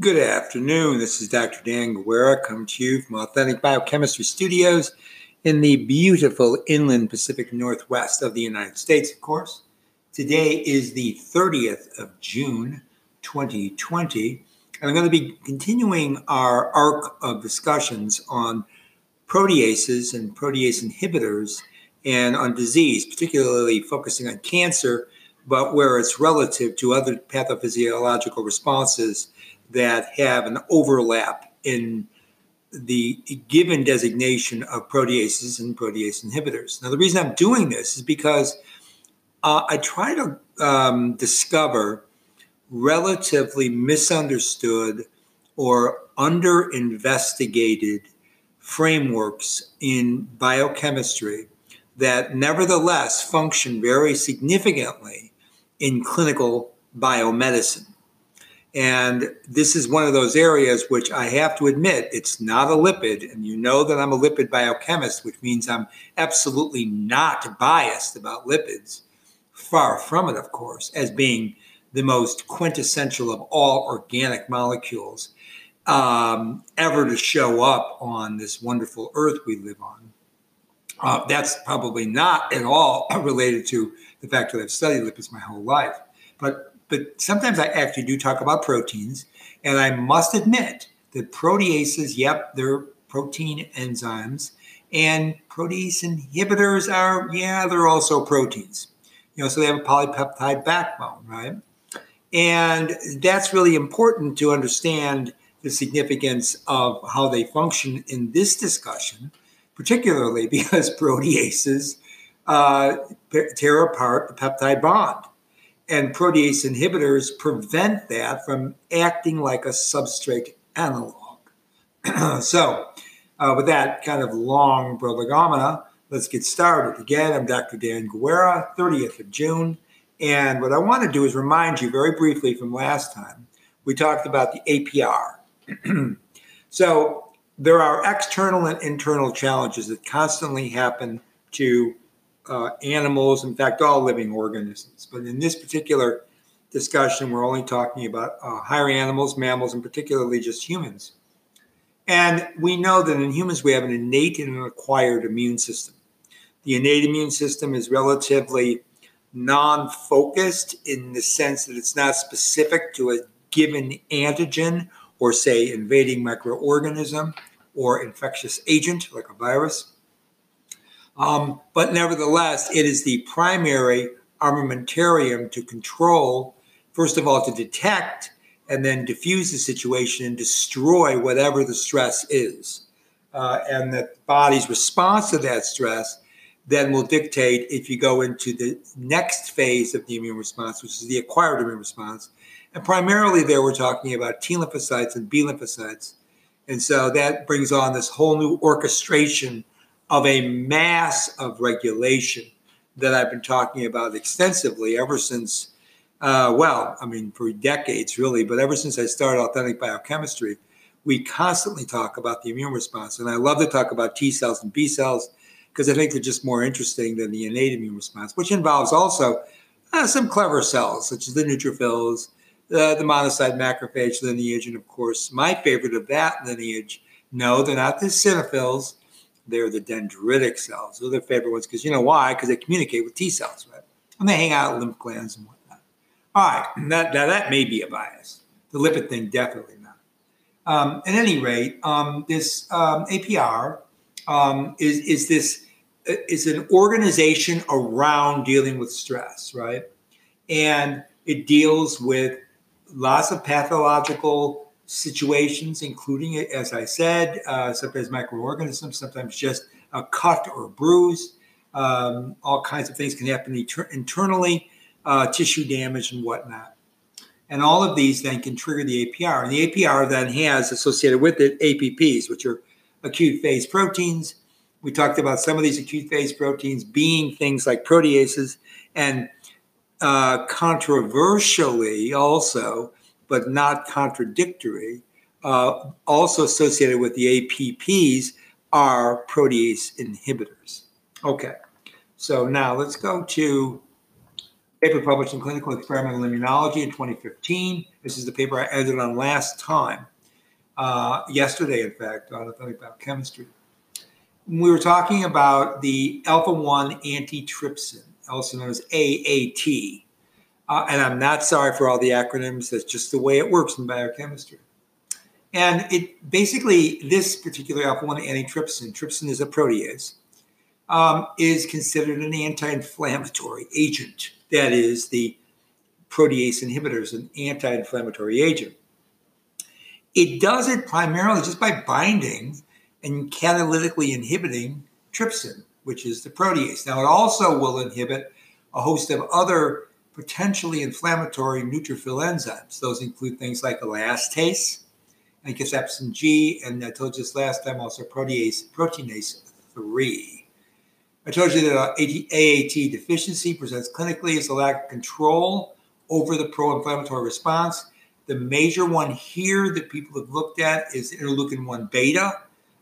Good afternoon. This is Dr. Dan Guerra coming to you from Authentic Biochemistry Studios in the beautiful inland Pacific Northwest of the United States, of course. Today is the 30th of June, 2020, and I'm going to be continuing our arc of discussions on proteases and protease inhibitors and on disease, particularly focusing on cancer, but where it's relative to other pathophysiological responses that have an overlap in the given designation of proteases and protease inhibitors. Now, the reason I'm doing this is because uh, I try to um, discover relatively misunderstood or under investigated frameworks in biochemistry that nevertheless function very significantly in clinical biomedicine. And this is one of those areas which I have to admit it's not a lipid. And you know that I'm a lipid biochemist, which means I'm absolutely not biased about lipids. Far from it, of course, as being the most quintessential of all organic molecules um, ever to show up on this wonderful earth we live on. Uh, that's probably not at all related to the fact that I've studied lipids my whole life. But but sometimes I actually do talk about proteins. And I must admit that proteases, yep, they're protein enzymes. And protease inhibitors are, yeah, they're also proteins. You know, so they have a polypeptide backbone, right? And that's really important to understand the significance of how they function in this discussion, particularly because proteases uh, tear apart the peptide bond and protease inhibitors prevent that from acting like a substrate analog. so, uh, with that kind of long prolegomena, let's get started. Again, I'm Dr. Dan Guerra, 30th of June. And what I want to do is remind you very briefly from last time, we talked about the APR. so, there are external and internal challenges that constantly happen to uh, animals, in fact, all living organisms. But in this particular discussion, we're only talking about uh, higher animals, mammals, and particularly just humans. And we know that in humans, we have an innate and an acquired immune system. The innate immune system is relatively non focused in the sense that it's not specific to a given antigen or, say, invading microorganism or infectious agent like a virus. Um, but nevertheless, it is the primary armamentarium to control, first of all, to detect and then diffuse the situation and destroy whatever the stress is. Uh, and the body's response to that stress then will dictate if you go into the next phase of the immune response, which is the acquired immune response. And primarily, there we're talking about T lymphocytes and B lymphocytes. And so that brings on this whole new orchestration of a mass of regulation that I've been talking about extensively ever since, uh, well, I mean, for decades really, but ever since I started authentic biochemistry, we constantly talk about the immune response. And I love to talk about T cells and B cells because I think they're just more interesting than the innate immune response, which involves also uh, some clever cells, such as the neutrophils, uh, the monocyte macrophage lineage, and of course, my favorite of that lineage. No, they're not the eosinophils they're the dendritic cells. Those are their favorite ones because you know why? Because they communicate with T cells, right? And they hang out lymph glands and whatnot. All right, that, now that may be a bias. The lipid thing, definitely not. Um, at any rate, um, this um, APR um, is, is this uh, is an organization around dealing with stress, right? And it deals with lots of pathological situations, including, as I said, uh, sometimes microorganisms, sometimes just a cut or a bruise. Um, all kinds of things can happen inter- internally, uh, tissue damage and whatnot. And all of these then can trigger the APR. And the APR then has associated with it APPs, which are acute phase proteins. We talked about some of these acute phase proteins being things like proteases and uh, controversially also but not contradictory, uh, also associated with the APPs are protease inhibitors. Okay, so now let's go to Paper published in Clinical Experimental Immunology in 2015. This is the paper I edited on last time, uh, yesterday, in fact, on Authentic Biochemistry. We were talking about the alpha 1 antitrypsin, also known as AAT. Uh, and I'm not sorry for all the acronyms, that's just the way it works in biochemistry. And it basically, this particular alpha 1 antitrypsin, trypsin is a protease, um, is considered an anti inflammatory agent. That is, the protease inhibitor is an anti inflammatory agent. It does it primarily just by binding and catalytically inhibiting trypsin, which is the protease. Now, it also will inhibit a host of other potentially inflammatory neutrophil enzymes. Those include things like elastase, and cathepsin G, and I told you this last time also protease, proteinase 3. I told you that uh, AAT deficiency presents clinically as a lack of control over the pro inflammatory response. The major one here that people have looked at is interleukin 1 beta,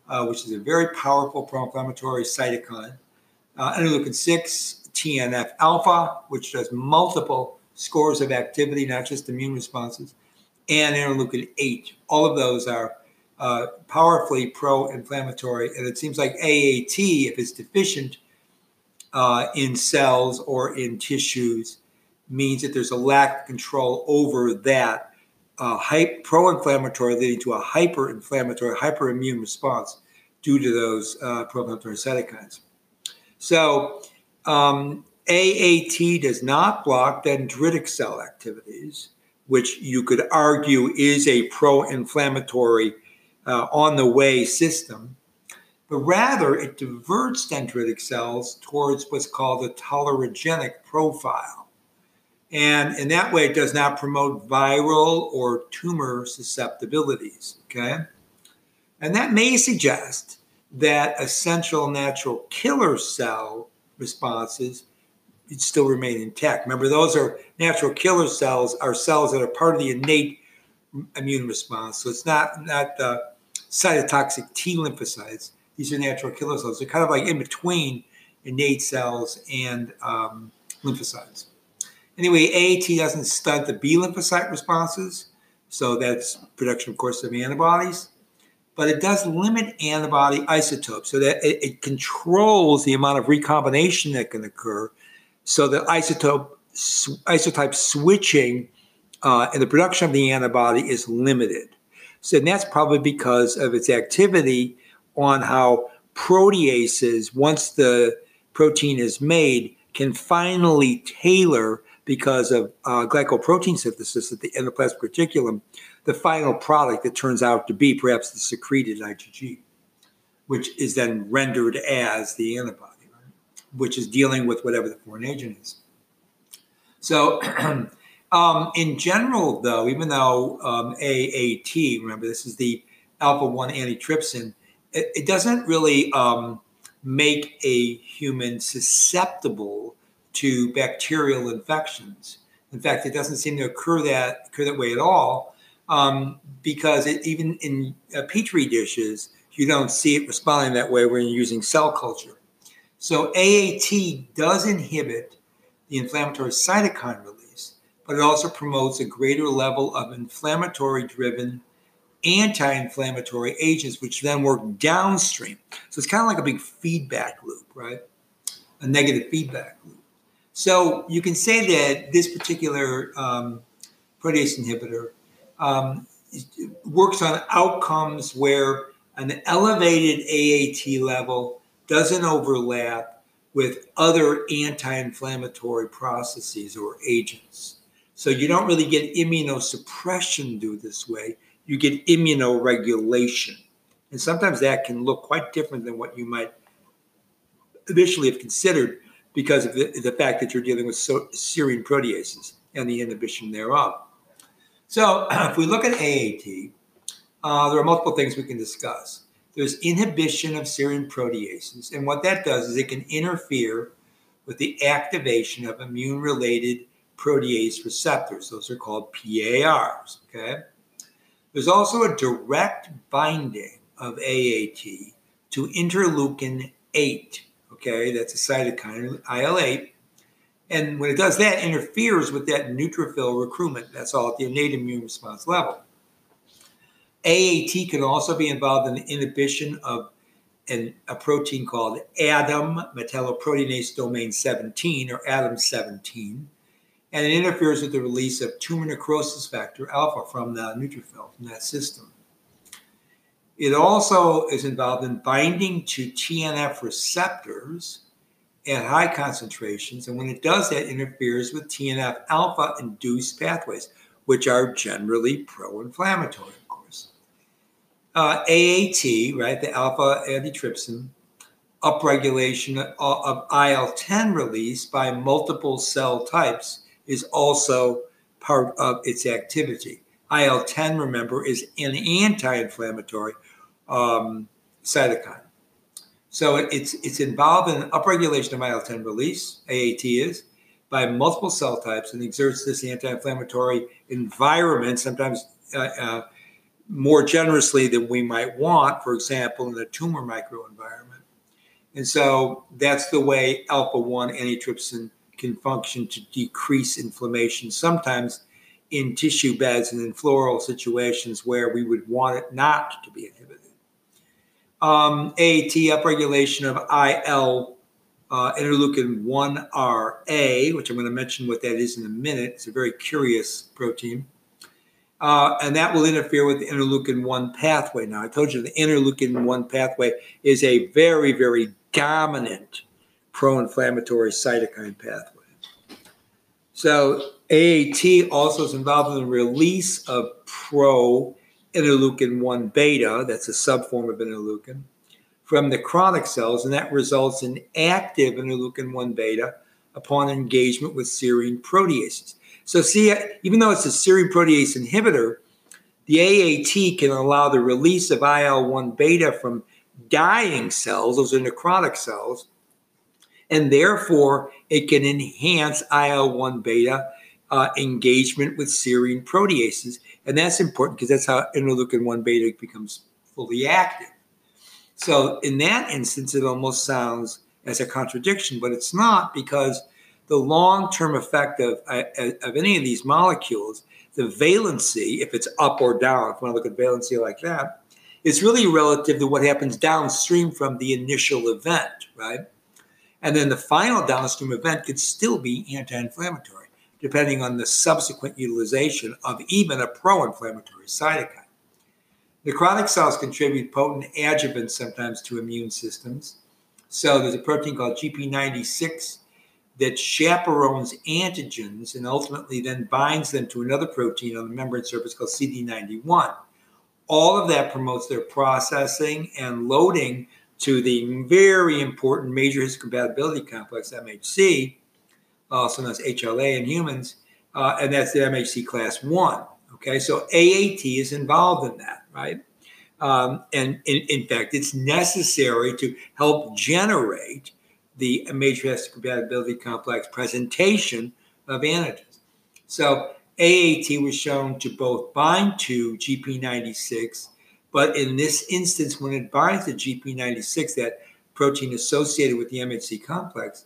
uh, which is a very powerful pro inflammatory cytokine. Uh, interleukin 6, TNF alpha, which does multiple scores of activity, not just immune responses and interleukin 8. All of those are uh, powerfully pro inflammatory. And it seems like AAT, if it's deficient uh, in cells or in tissues, means that there's a lack of control over that uh, pro inflammatory, leading to a hyper inflammatory, hyperimmune response due to those uh, pro inflammatory cytokines. So, um, AAT does not block dendritic cell activities which you could argue is a pro inflammatory uh, on the way system, but rather it diverts dendritic cells towards what's called a tolerogenic profile. And in that way, it does not promote viral or tumor susceptibilities. Okay. And that may suggest that essential natural killer cell responses it still remain intact. Remember, those are natural killer cells, are cells that are part of the innate immune response. So it's not not the cytotoxic T lymphocytes. These are natural killer cells. They're kind of like in between innate cells and um, lymphocytes. Anyway, AAT doesn't stunt the B lymphocyte responses, so that's production, of course, of antibodies. But it does limit antibody isotopes so that it, it controls the amount of recombination that can occur so the isotope isotype switching uh, and the production of the antibody is limited. So that's probably because of its activity on how proteases, once the protein is made, can finally tailor because of uh, glycoprotein synthesis at the endoplasmic reticulum, the final product that turns out to be perhaps the secreted IgG, which is then rendered as the antibody which is dealing with whatever the foreign agent is. So, um, in general, though, even though um, AAT, remember this is the alpha 1 antitrypsin, it, it doesn't really um, make a human susceptible to bacterial infections. In fact, it doesn't seem to occur that occur that way at all, um, because it, even in uh, petri dishes, you don't see it responding that way when you're using cell culture. So AAT does inhibit the inflammatory cytokine release, but it also promotes a greater level of inflammatory driven anti inflammatory agents, which then work downstream. So it's kind of like a big feedback loop, right? A negative feedback loop. So you can say that this particular um, protease inhibitor um, works on outcomes where an elevated AAT level doesn't overlap with other anti inflammatory processes or agents. So you don't really get immunosuppression do this way, you get immunoregulation. And sometimes that can look quite different than what you might initially have considered because of the, the fact that you're dealing with so, serine proteases and the inhibition thereof. So if we look at AAT, uh, there are multiple things we can discuss there's inhibition of serine proteases. And what that does is it can interfere with the activation of immune related protease receptors. Those are called PARs. Okay. There's also a direct binding of AAT to interleukin 8. Okay, that's a cytokine, IL 8. And when it does that, it interferes with that neutrophil recruitment. That's all at the innate immune response level. AAT can also be involved in the inhibition of an, a protein called ADAM, metalloproteinase domain 17, or ADAM17, and it interferes with the release of tumor necrosis factor alpha from the neutrophil, from that system. It also is involved in binding to TNF receptors at high concentrations, and when it does that, interferes with TNF alpha induced pathways, which are generally pro inflammatory of course. uh, AAT, right, the alpha antitrypsin, upregulation of IL 10 release by multiple cell types is also part of its activity. IL 10, remember, is an anti inflammatory um, cytokine. So it's, it's involved in upregulation of IL 10 release, AAT is, by multiple cell types and exerts this anti inflammatory environment, sometimes. Uh, uh, more generously than we might want, for example, in the tumor microenvironment. And so that's the way alpha 1 antitrypsin can function to decrease inflammation, sometimes in tissue beds and in floral situations where we would want it not to be inhibited. Um, AAT upregulation of IL uh, interleukin 1RA, which I'm going to mention what that is in a minute. It's a very curious protein uh, and that will interfere with the interleukin 1 pathway. Now, I told you the interleukin 1 pathway is a very, very dominant pro inflammatory cytokine pathway. So, AAT also is involved in the release of pro interleukin 1 beta, that's a subform of interleukin, from the chronic cells, and that results in active interleukin 1 beta upon engagement with serine proteases. So, see, even though it's a serine protease inhibitor, the AAT can allow the release of IL 1 beta from dying cells, those are necrotic cells, and therefore it can enhance IL 1 beta uh, engagement with serine proteases. And that's important because that's how interleukin 1 beta becomes fully active. So, in that instance, it almost sounds as a contradiction, but it's not because the long term effect of, uh, of any of these molecules, the valency, if it's up or down, if you want to look at valency like that, it's really relative to what happens downstream from the initial event, right? And then the final downstream event could still be anti inflammatory, depending on the subsequent utilization of even a pro inflammatory cytokine. Necrotic cells contribute potent adjuvants sometimes to immune systems. So there's a protein called GP96 that chaperones antigens and ultimately then binds them to another protein on the membrane surface called CD91. All of that promotes their processing and loading to the very important major histocompatibility complex, MHC, also known as HLA in humans, uh, and that's the MHC class 1. Okay, so AAT is involved in that, right? Um, and in, in fact, it's necessary to help generate the major histocompatibility complex presentation of antigens. So AAT was shown to both bind to GP96, but in this instance, when it binds to GP96, that protein associated with the MHC complex,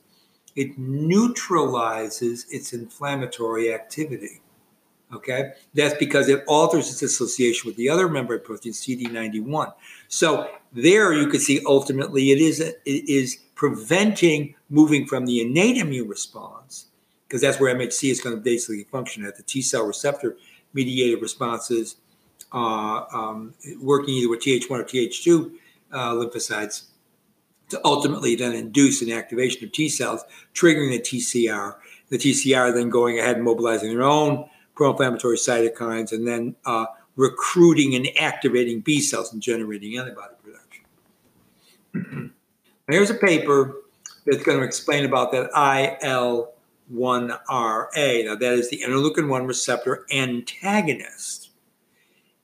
it neutralizes its inflammatory activity. Okay, that's because it alters its association with the other membrane protein CD91. So there, you can see ultimately it is it is preventing moving from the innate immune response, because that's where MHC is going to basically function at the T cell receptor mediated responses, uh, um, working either with Th1 or Th2 uh, lymphocytes to ultimately then induce an activation of T cells, triggering the TCR. The TCR then going ahead and mobilizing their own pro-inflammatory cytokines, and then uh, recruiting and activating B cells and generating antibody production. Here's a paper that's going to explain about that IL 1RA. Now, that is the interleukin 1 receptor antagonist.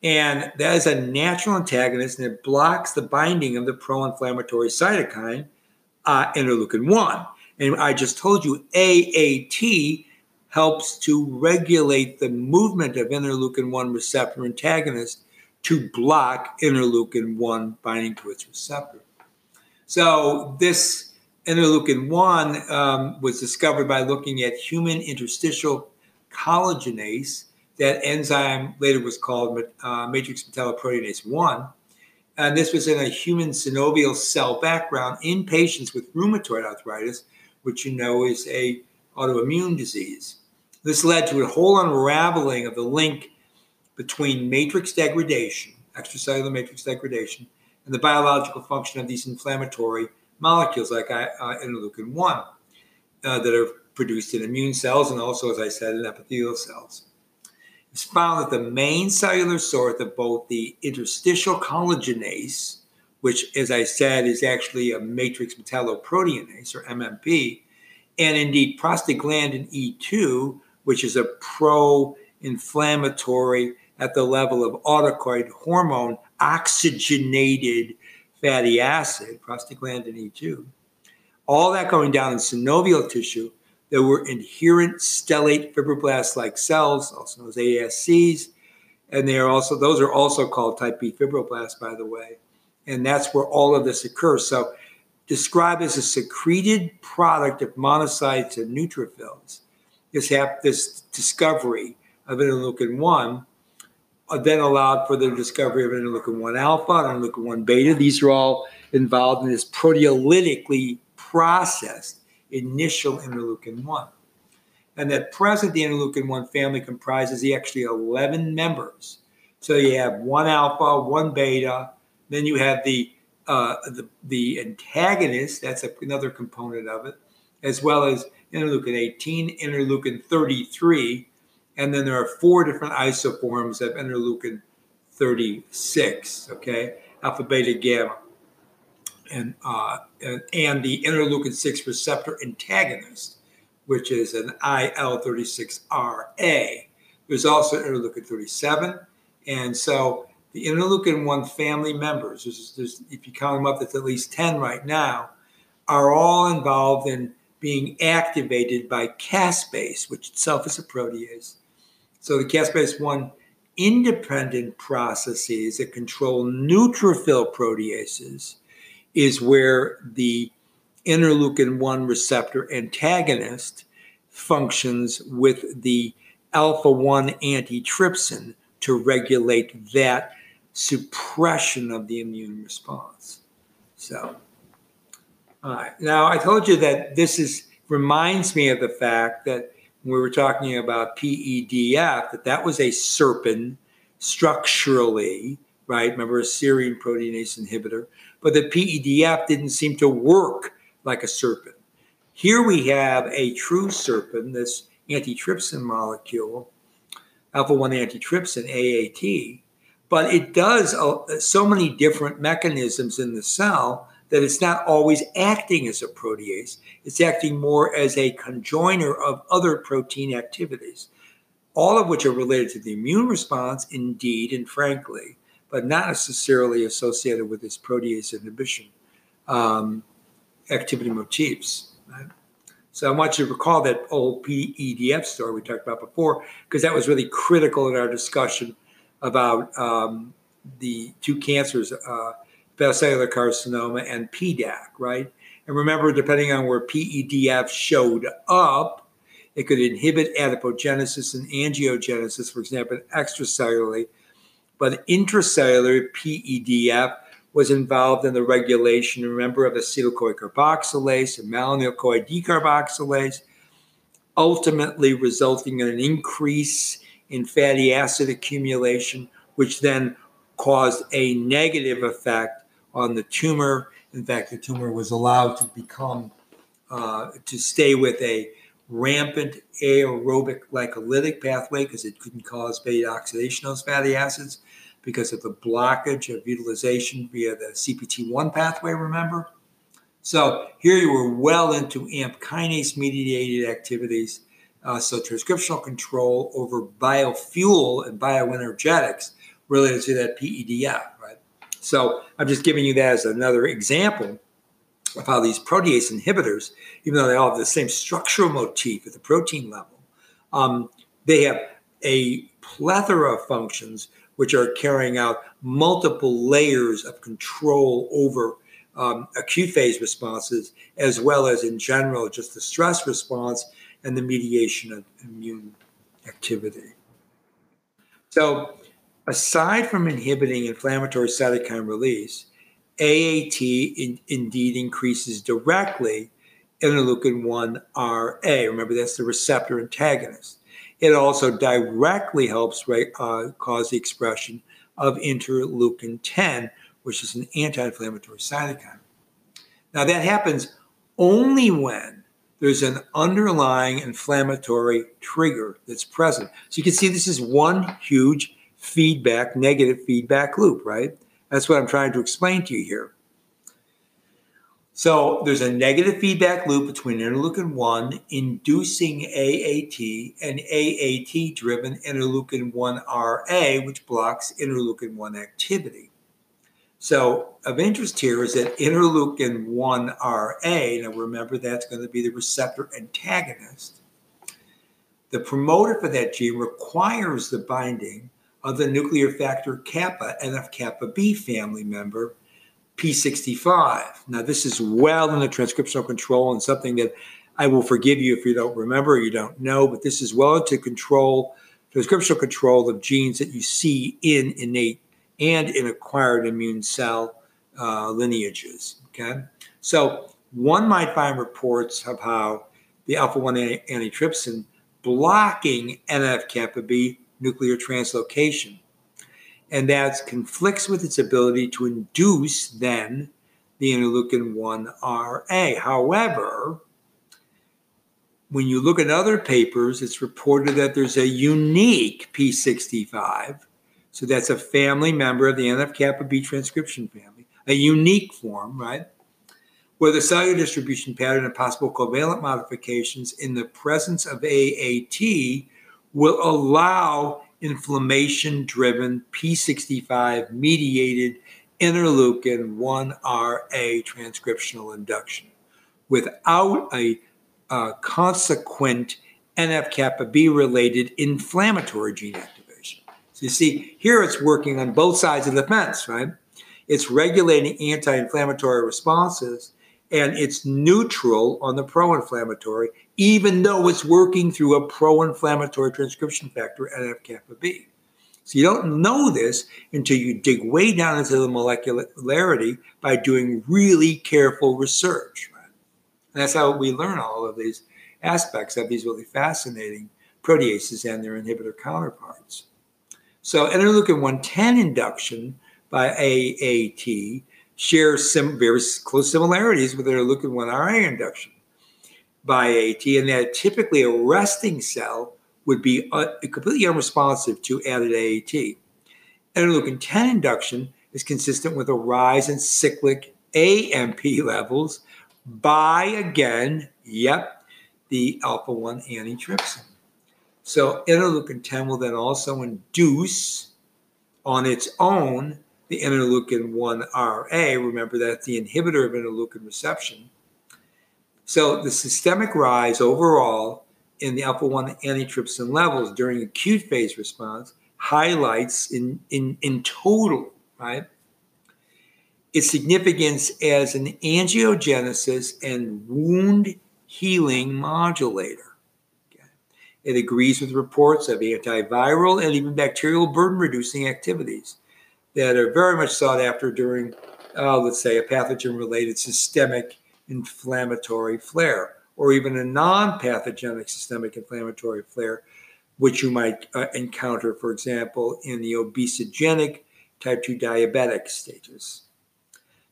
And that is a natural antagonist and it blocks the binding of the pro inflammatory cytokine uh, interleukin 1. And I just told you AAT helps to regulate the movement of interleukin 1 receptor antagonist to block interleukin 1 binding to its receptor. So this interleukin 1 um, was discovered by looking at human interstitial collagenase. That enzyme later was called uh, matrix metalloproteinase 1. And this was in a human synovial cell background in patients with rheumatoid arthritis, which you know is a autoimmune disease. This led to a whole unraveling of the link between matrix degradation, extracellular matrix degradation, and the biological function of these inflammatory molecules like uh, interleukin 1 uh, that are produced in immune cells and also, as I said, in epithelial cells. It's found that the main cellular source of both the interstitial collagenase, which, as I said, is actually a matrix metalloproteinase or MMP, and indeed prostaglandin E2, which is a pro inflammatory at the level of autocoid hormone oxygenated fatty acid, prostaglandin E2. All that going down in synovial tissue, there were inherent stellate fibroblasts like cells, also known as ASCs, and they are also those are also called type B fibroblasts, by the way. And that's where all of this occurs. So described as a secreted product of monocytes and neutrophils. This, hap- this discovery of interleukin 1 uh, then allowed for the discovery of interleukin 1 alpha and interleukin 1 beta. These are all involved in this proteolytically processed initial interleukin 1. And at present, the interleukin 1 family comprises actually 11 members. So you have 1 alpha, 1 beta, then you have the uh, the, the antagonist, that's a, another component of it, as well as interleukin 18, interleukin 33, and then there are four different isoforms of interleukin 36, okay, alpha, beta, gamma, and, uh, and, and the interleukin 6 receptor antagonist, which is an IL36RA. There's also interleukin 37. And so the interleukin 1 family members, there's, there's, if you count them up, that's at least 10 right now, are all involved in being activated by caspase, which itself is a protease, so the caspase 1 independent processes that control neutrophil proteases is where the interleukin 1 receptor antagonist functions with the alpha 1 antitrypsin to regulate that suppression of the immune response. So, all right. Now, I told you that this is reminds me of the fact that we were talking about PEDF, that that was a serpin structurally, right? Remember a serine proteinase inhibitor, but the PEDF didn't seem to work like a serpin. Here we have a true serpin, this antitrypsin molecule, alpha 1 antitrypsin, AAT, but it does uh, so many different mechanisms in the cell that it's not always acting as a protease. It's acting more as a conjoiner of other protein activities, all of which are related to the immune response, indeed, and frankly, but not necessarily associated with this protease inhibition um, activity motifs. Right? So I want you to recall that old PEDF story we talked about before, because that was really critical in our discussion about um, the two cancers. Uh, hepatocellular carcinoma, and PDAC, right? And remember, depending on where PEDF showed up, it could inhibit adipogenesis and angiogenesis, for example, extracellularly. But intracellular PEDF was involved in the regulation, remember, of acetyl-CoA carboxylase and malonyl-CoA decarboxylase, ultimately resulting in an increase in fatty acid accumulation, which then caused a negative effect on the tumor. In fact, the tumor was allowed to become, uh, to stay with a rampant aerobic glycolytic pathway because it couldn't cause beta oxidation of those fatty acids because of the blockage of utilization via the CPT1 pathway, remember? So here you were well into AMP kinase mediated activities. Uh, so transcriptional control over biofuel and bioenergetics related to that PEDF, right? So I'm just giving you that as another example of how these protease inhibitors, even though they all have the same structural motif at the protein level, um, they have a plethora of functions which are carrying out multiple layers of control over um, acute phase responses, as well as in general, just the stress response and the mediation of immune activity. So, aside from inhibiting inflammatory cytokine release, AAT in, indeed increases directly interleukin 1 RA. Remember, that's the receptor antagonist. It also directly helps uh, cause the expression of interleukin 10, which is an anti inflammatory cytokine. Now, that happens only when there's an underlying inflammatory trigger that's present. So you can see this is one huge feedback, negative feedback loop, right? That's what I'm trying to explain to you here. So there's a negative feedback loop between interleukin 1 inducing AAT and AAT driven interleukin 1 RA, which blocks interleukin 1 activity. So, of interest here is that interleukin 1 RA, now remember that's going to be the receptor antagonist. The promoter for that gene requires the binding of the nuclear factor kappa, NF kappa B family member, P65. Now, this is well in the transcriptional control and something that I will forgive you if you don't remember or you don't know, but this is well into control, transcriptional control of genes that you see in innate and in acquired immune cell uh, lineages. Okay, so one might find reports of how the alpha 1 antitrypsin blocking NF kappa B nuclear translocation and that conflicts with its ability to induce then the interleukin 1 RA. However, when you look at other papers, it's reported that there's a unique P65. So that's a family member of the NF kappa B transcription family, a unique form, right? Where the cellular distribution pattern and possible covalent modifications in the presence of AAT will allow inflammation driven P65 mediated interleukin 1RA transcriptional induction without a uh, consequent NF kappa B related inflammatory gene activation. So you see, here it's working on both sides of the fence, right? It's regulating anti inflammatory responses and it's neutral on the pro inflammatory even though it's working through a pro inflammatory transcription factor, NF kappa B. So you don't know this until you dig way down into the molecularity by doing really careful research. And that's how we learn all of these aspects of these really fascinating proteases and their inhibitor counterparts. So interleukin 110 induction by AAT shares some very close similarities with their interleukin 1 RA induction by AT, and that typically a resting cell would be uh, completely unresponsive to added AAT. Interleukin 10 induction is consistent with a rise in cyclic AMP levels by, again, yep, the alpha 1 antitrypsin. So interleukin 10 will then also induce on its own the interleukin 1 RA. Remember that's the inhibitor of interleukin reception so the systemic rise overall in the alpha 1 antitrypsin levels during acute phase response highlights in, in, in total, right, its significance as an angiogenesis and wound healing modulator. Okay. It agrees with reports of antiviral and even bacterial burden reducing activities that are very much sought after during, uh, let's say, a pathogen related systemic inflammatory flare, or even a non pathogenic systemic inflammatory flare, which you might uh, encounter, for example, in the obesogenic type 2 diabetic stages.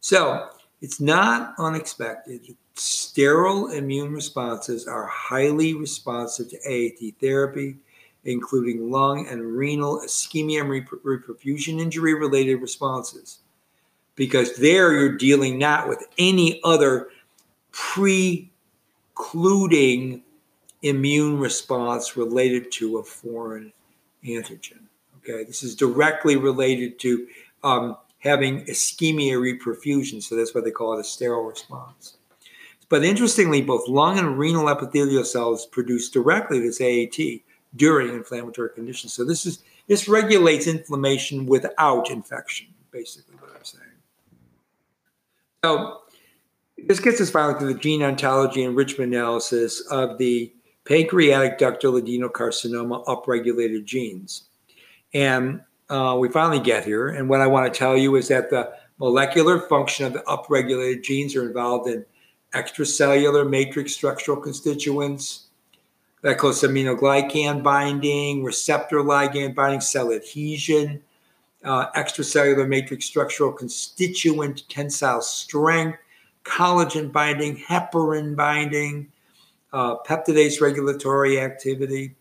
So it's not unexpected. Sterile immune responses are highly responsive to AAT therapy, including lung and renal ischemia and reperfusion injury related responses. Because there you're dealing not with any other precluding immune response related to a foreign antigen. Okay, this is directly related to um, having ischemia reperfusion, so that's why they call it a sterile response. But interestingly, both lung and renal epithelial cells produce directly this AAT during inflammatory conditions. So this is this regulates inflammation without infection, basically what I'm saying. So this gets us finally to the gene ontology enrichment analysis of the pancreatic ductal adenocarcinoma upregulated genes. And uh, we finally get here. And what I want to tell you is that the molecular function of the upregulated genes are involved in extracellular matrix structural constituents, glycosaminoglycan binding, receptor ligand binding, cell adhesion, uh, extracellular matrix structural constituent tensile strength, collagen binding, heparin binding, uh, peptidase regulatory activity,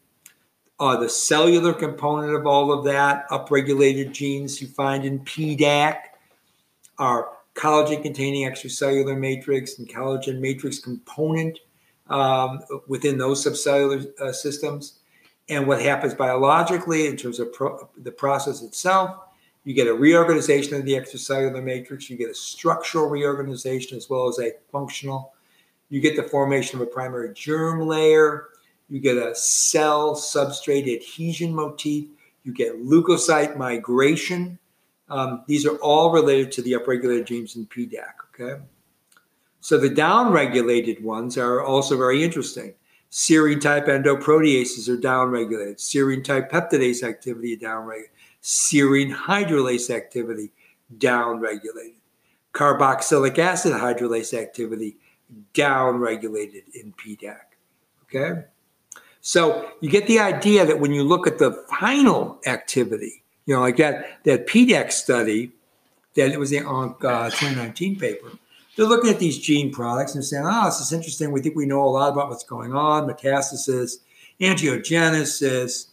uh, the cellular component of all of that, upregulated genes you find in PDAC, are collagen containing extracellular matrix and collagen matrix component um, within those subcellular uh, systems. And what happens biologically in terms of pro- the process itself, you get a reorganization of the extracellular matrix, you get a structural reorganization as well as a functional. You get the formation of a primary germ layer, you get a cell substrate adhesion motif, you get leukocyte migration. Um, these are all related to the upregulated genes in PDAC. Okay. So the downregulated ones are also very interesting. Serine type endoproteases are downregulated. Serine type peptidase activity downregulated. Serine hydrolase activity downregulated. Carboxylic acid hydrolase activity downregulated in PDAC. Okay? So you get the idea that when you look at the final activity, you know, like that, that PDAC study that it was the uh, 2019 paper, they're looking at these gene products and saying, oh, this is interesting. We think we know a lot about what's going on, metastasis, angiogenesis,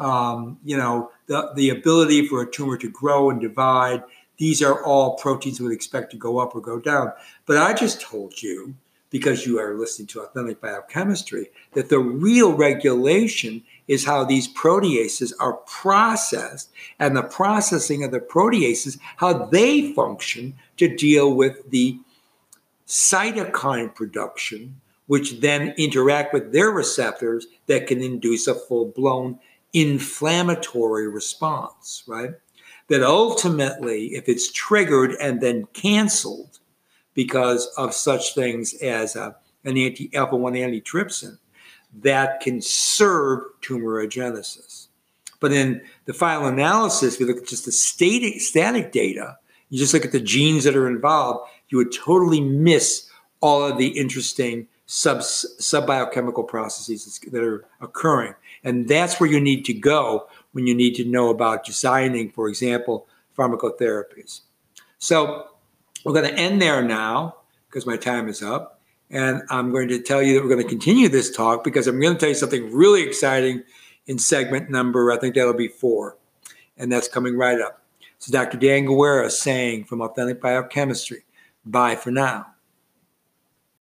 um, you know, the, the ability for a tumor to grow and divide. These are all proteins we would expect to go up or go down. But I just told you, because you are listening to authentic biochemistry, that the real regulation is how these proteases are processed and the processing of the proteases, how they function to deal with the cytokine production, which then interact with their receptors that can induce a full blown inflammatory response, right? That ultimately, if it's triggered and then canceled because of such things as a, an anti alpha 1 antitrypsin, that can serve tumorigenesis. But in the final analysis, if you look at just the static, static data, you just look at the genes that are involved, you would totally miss all of the interesting sub subbiochemical processes that are occurring. And that's where you need to go when you need to know about designing, for example, pharmacotherapies. So we're going to end there now because my time is up. And I'm going to tell you that we're going to continue this talk because I'm going to tell you something really exciting in segment number, I think that'll be four. And that's coming right up. So Dr. Dan Guerra saying from Authentic Biochemistry, bye for now.